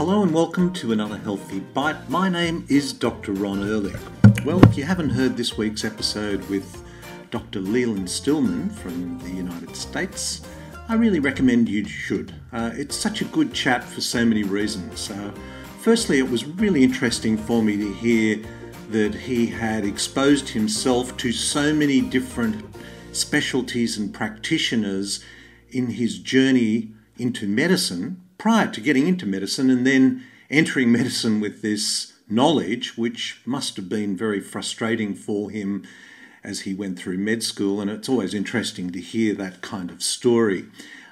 Hello and welcome to another Healthy Bite. My name is Dr. Ron Ehrlich. Well, if you haven't heard this week's episode with Dr. Leland Stillman from the United States, I really recommend you should. Uh, it's such a good chat for so many reasons. Uh, firstly, it was really interesting for me to hear that he had exposed himself to so many different specialties and practitioners in his journey into medicine prior to getting into medicine and then entering medicine with this knowledge, which must have been very frustrating for him as he went through med school. And it's always interesting to hear that kind of story.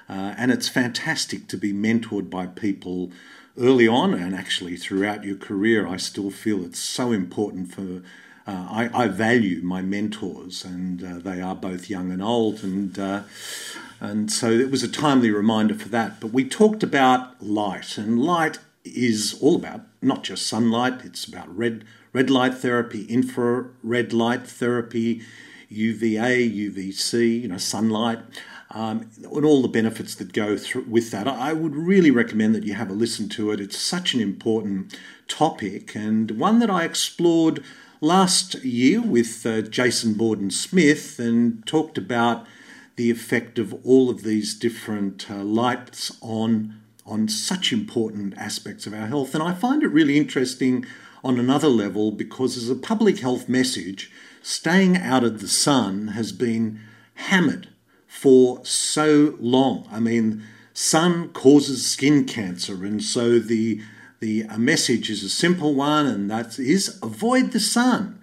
Uh, and it's fantastic to be mentored by people early on and actually throughout your career. I still feel it's so important for. Uh, I, I, value my mentors, and uh, they are both young and old, and uh, and so it was a timely reminder for that. But we talked about light, and light is all about not just sunlight, it's about red, red light therapy, infrared light therapy, UVA, UVC, you know, sunlight. Um, and all the benefits that go through with that. I would really recommend that you have a listen to it. It's such an important topic and one that I explored last year with uh, Jason Borden Smith and talked about the effect of all of these different uh, lights on on such important aspects of our health. And I find it really interesting on another level because as a public health message, staying out of the sun has been hammered for so long. I mean, sun causes skin cancer, and so the the message is a simple one, and that is avoid the sun.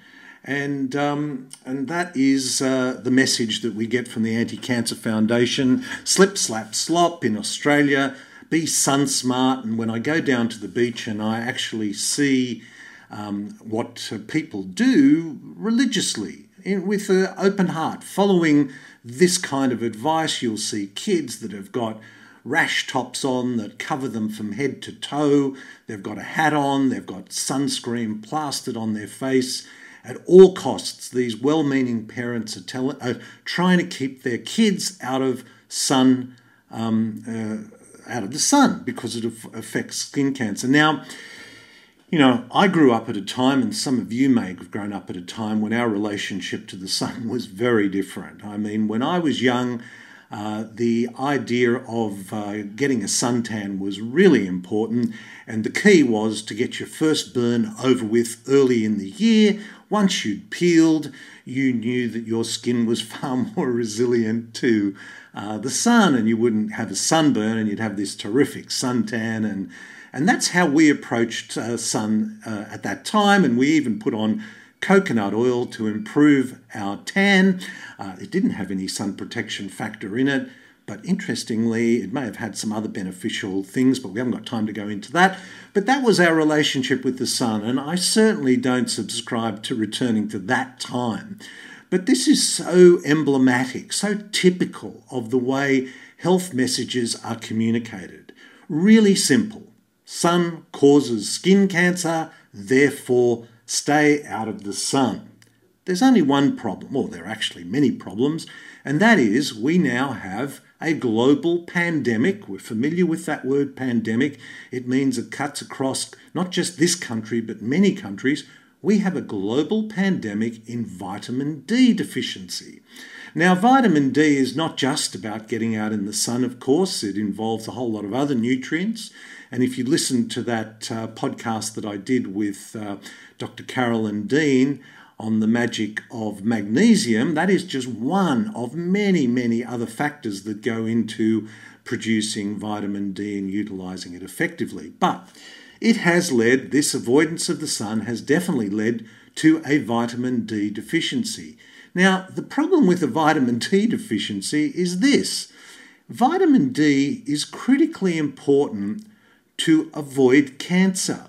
And, um, and that is uh, the message that we get from the Anti Cancer Foundation. Slip, slap, slop in Australia, be sun smart. And when I go down to the beach and I actually see um, what uh, people do religiously in, with an open heart, following this kind of advice, you'll see kids that have got rash tops on that cover them from head to toe. They've got a hat on, they've got sunscreen plastered on their face at all costs, these well meaning parents are, tell, are, trying to keep their kids out of sun, um, uh, out of the sun because it affects skin cancer. Now, you know, I grew up at a time, and some of you may have grown up at a time when our relationship to the sun was very different. I mean, when I was young, uh, the idea of uh, getting a suntan was really important, and the key was to get your first burn over with early in the year. Once you'd peeled, you knew that your skin was far more resilient to uh, the sun, and you wouldn't have a sunburn, and you'd have this terrific suntan. And, and that's how we approached uh, sun uh, at that time, and we even put on coconut oil to improve our tan. Uh, it didn't have any sun protection factor in it, but interestingly, it may have had some other beneficial things, but we haven't got time to go into that. But that was our relationship with the sun, and I certainly don't subscribe to returning to that time. But this is so emblematic, so typical of the way health messages are communicated. Really simple. Sun causes skin cancer, therefore stay out of the sun. There's only one problem, well, there are actually many problems, and that is we now have a global pandemic. We're familiar with that word pandemic. It means it cuts across not just this country, but many countries. We have a global pandemic in vitamin D deficiency. Now, vitamin D is not just about getting out in the sun, of course, it involves a whole lot of other nutrients. And if you listen to that uh, podcast that I did with uh, Dr. Carolyn Dean on the magic of magnesium, that is just one of many, many other factors that go into producing vitamin D and utilizing it effectively. But it has led, this avoidance of the sun has definitely led to a vitamin D deficiency. Now, the problem with a vitamin D deficiency is this vitamin D is critically important to avoid cancer.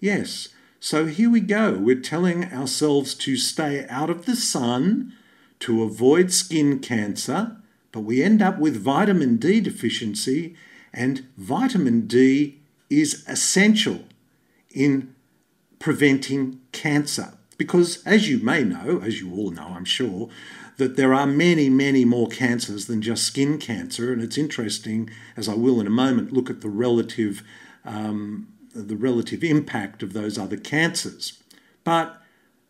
Yes, so here we go. We're telling ourselves to stay out of the sun to avoid skin cancer, but we end up with vitamin D deficiency, and vitamin D is essential in preventing cancer. Because, as you may know, as you all know, I'm sure, that there are many, many more cancers than just skin cancer. And it's interesting, as I will in a moment, look at the relative um, the relative impact of those other cancers. But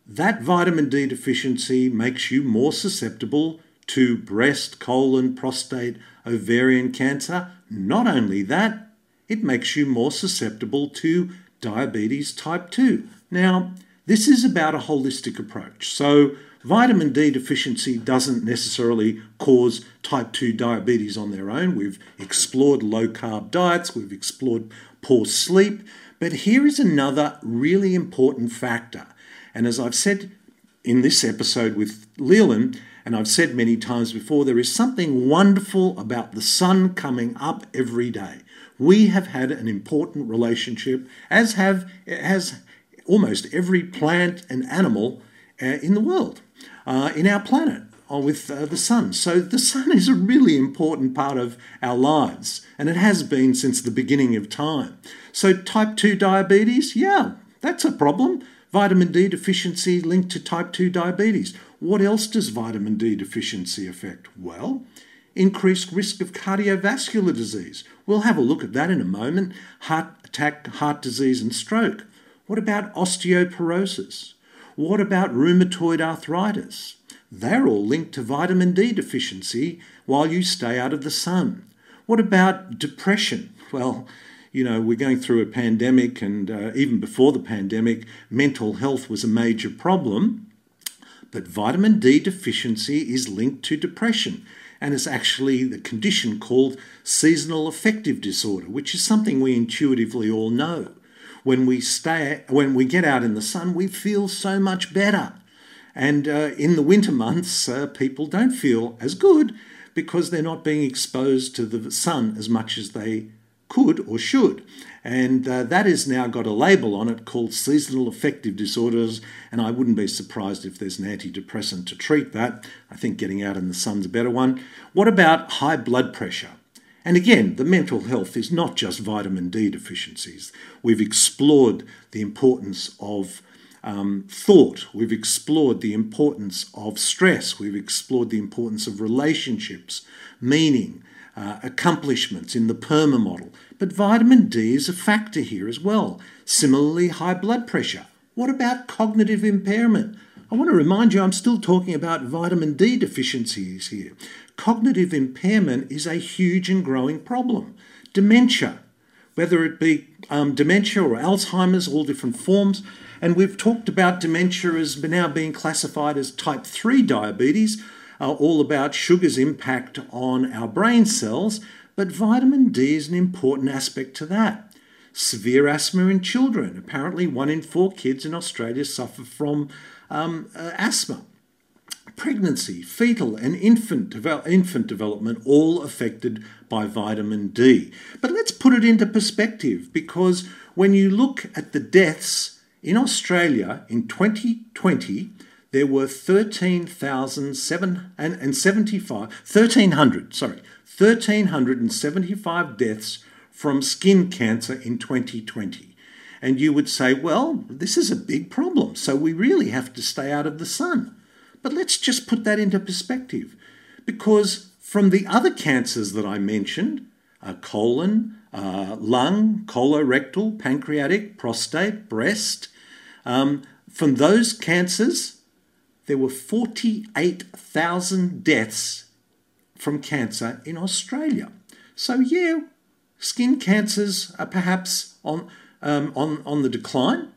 that vitamin D deficiency makes you more susceptible to breast, colon, prostate, ovarian cancer. Not only that, it makes you more susceptible to diabetes type 2. Now, this is about a holistic approach. So, vitamin D deficiency doesn't necessarily cause type 2 diabetes on their own. We've explored low carb diets, we've explored poor sleep, but here is another really important factor. And as I've said in this episode with Leland, and I've said many times before, there is something wonderful about the sun coming up every day. We have had an important relationship, as have has almost every plant and animal uh, in the world, uh, in our planet, with uh, the sun. So the sun is a really important part of our lives, and it has been since the beginning of time. So type 2 diabetes, yeah, that's a problem. Vitamin D deficiency linked to type 2 diabetes. What else does vitamin D deficiency affect? Well, increased risk of cardiovascular disease. We'll have a look at that in a moment. Heart attack, heart disease, and stroke. What about osteoporosis? What about rheumatoid arthritis? They're all linked to vitamin D deficiency while you stay out of the sun. What about depression? Well, you know, we're going through a pandemic, and uh, even before the pandemic, mental health was a major problem. But vitamin D deficiency is linked to depression and it's actually the condition called seasonal affective disorder, which is something we intuitively all know. When we stay, when we get out in the sun, we feel so much better. And uh, in the winter months, uh, people don't feel as good because they're not being exposed to the sun as much as they could or should. And uh, that has now got a label on it called seasonal affective disorders. And I wouldn't be surprised if there's an antidepressant to treat that. I think getting out in the sun's a better one. What about high blood pressure? And again, the mental health is not just vitamin D deficiencies. We've explored the importance of um, thought, we've explored the importance of stress, we've explored the importance of relationships, meaning, uh, accomplishments in the PERMA model. But vitamin D is a factor here as well. Similarly, high blood pressure. What about cognitive impairment? I want to remind you, I'm still talking about vitamin D deficiencies here. Cognitive impairment is a huge and growing problem. Dementia, whether it be um, dementia or Alzheimer's, all different forms. And we've talked about dementia as now being classified as type 3 diabetes, uh, all about sugar's impact on our brain cells, but vitamin D is an important aspect to that. Severe asthma in children. Apparently, one in four kids in Australia suffer from um, uh, asthma. Pregnancy, fetal, and infant, devel- infant development all affected by vitamin D. But let's put it into perspective because when you look at the deaths in Australia in 2020, there were 13,775, 1,300, sorry, 1,375 deaths from skin cancer in 2020. And you would say, well, this is a big problem, so we really have to stay out of the sun. But let's just put that into perspective. Because from the other cancers that I mentioned, uh, colon, uh, lung, colorectal, pancreatic, prostate, breast, um, from those cancers, there were 48,000 deaths from cancer in Australia. So, yeah, skin cancers are perhaps on, um, on, on the decline,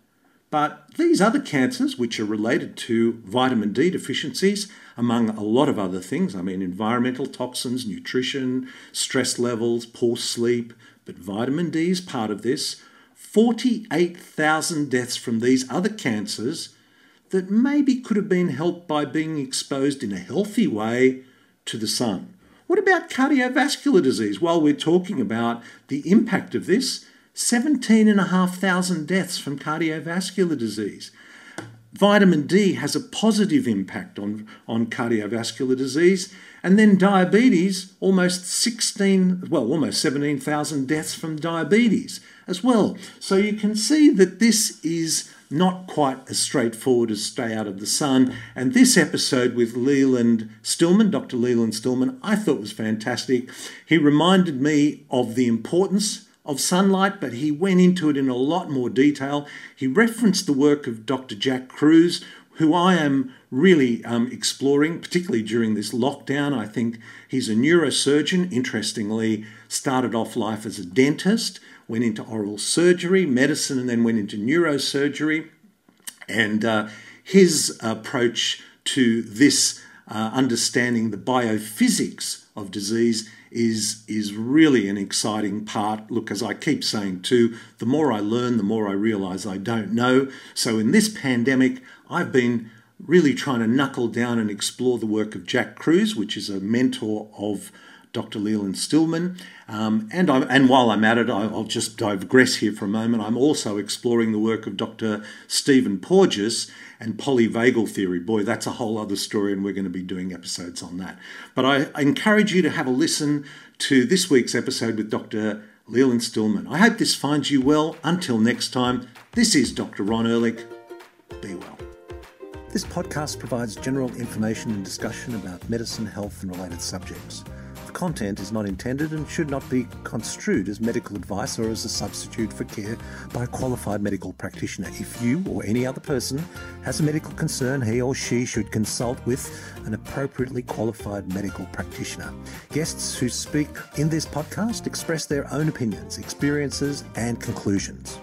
but these other cancers, which are related to vitamin D deficiencies, among a lot of other things, I mean, environmental toxins, nutrition, stress levels, poor sleep, but vitamin D is part of this. 48,000 deaths from these other cancers that maybe could have been helped by being exposed in a healthy way to the sun. What about cardiovascular disease? While we're talking about the impact of this, 17,500 deaths from cardiovascular disease. Vitamin D has a positive impact on, on cardiovascular disease. And then diabetes, almost 16, well, almost 17,000 deaths from diabetes as well. So you can see that this is not quite as straightforward as Stay Out of the Sun. And this episode with Leland Stillman, Dr. Leland Stillman, I thought was fantastic. He reminded me of the importance of sunlight, but he went into it in a lot more detail. He referenced the work of Dr. Jack Kruse, who I am really um, exploring, particularly during this lockdown. I think he's a neurosurgeon, interestingly, started off life as a dentist, went into oral surgery, medicine, and then went into neurosurgery. And uh, his approach to this uh, understanding the biophysics of disease is is really an exciting part. Look, as I keep saying too, the more I learn, the more I realize I don't know. So in this pandemic, I've been really trying to knuckle down and explore the work of Jack Kruse, which is a mentor of Dr. Leland Stillman. Um, and, I, and while I'm at it, I'll just digress here for a moment. I'm also exploring the work of Dr. Stephen Porges and polyvagal theory. Boy, that's a whole other story, and we're going to be doing episodes on that. But I, I encourage you to have a listen to this week's episode with Dr. Leland Stillman. I hope this finds you well. Until next time, this is Dr. Ron Ehrlich. Be well. This podcast provides general information and discussion about medicine, health, and related subjects. Content is not intended and should not be construed as medical advice or as a substitute for care by a qualified medical practitioner. If you or any other person has a medical concern, he or she should consult with an appropriately qualified medical practitioner. Guests who speak in this podcast express their own opinions, experiences, and conclusions.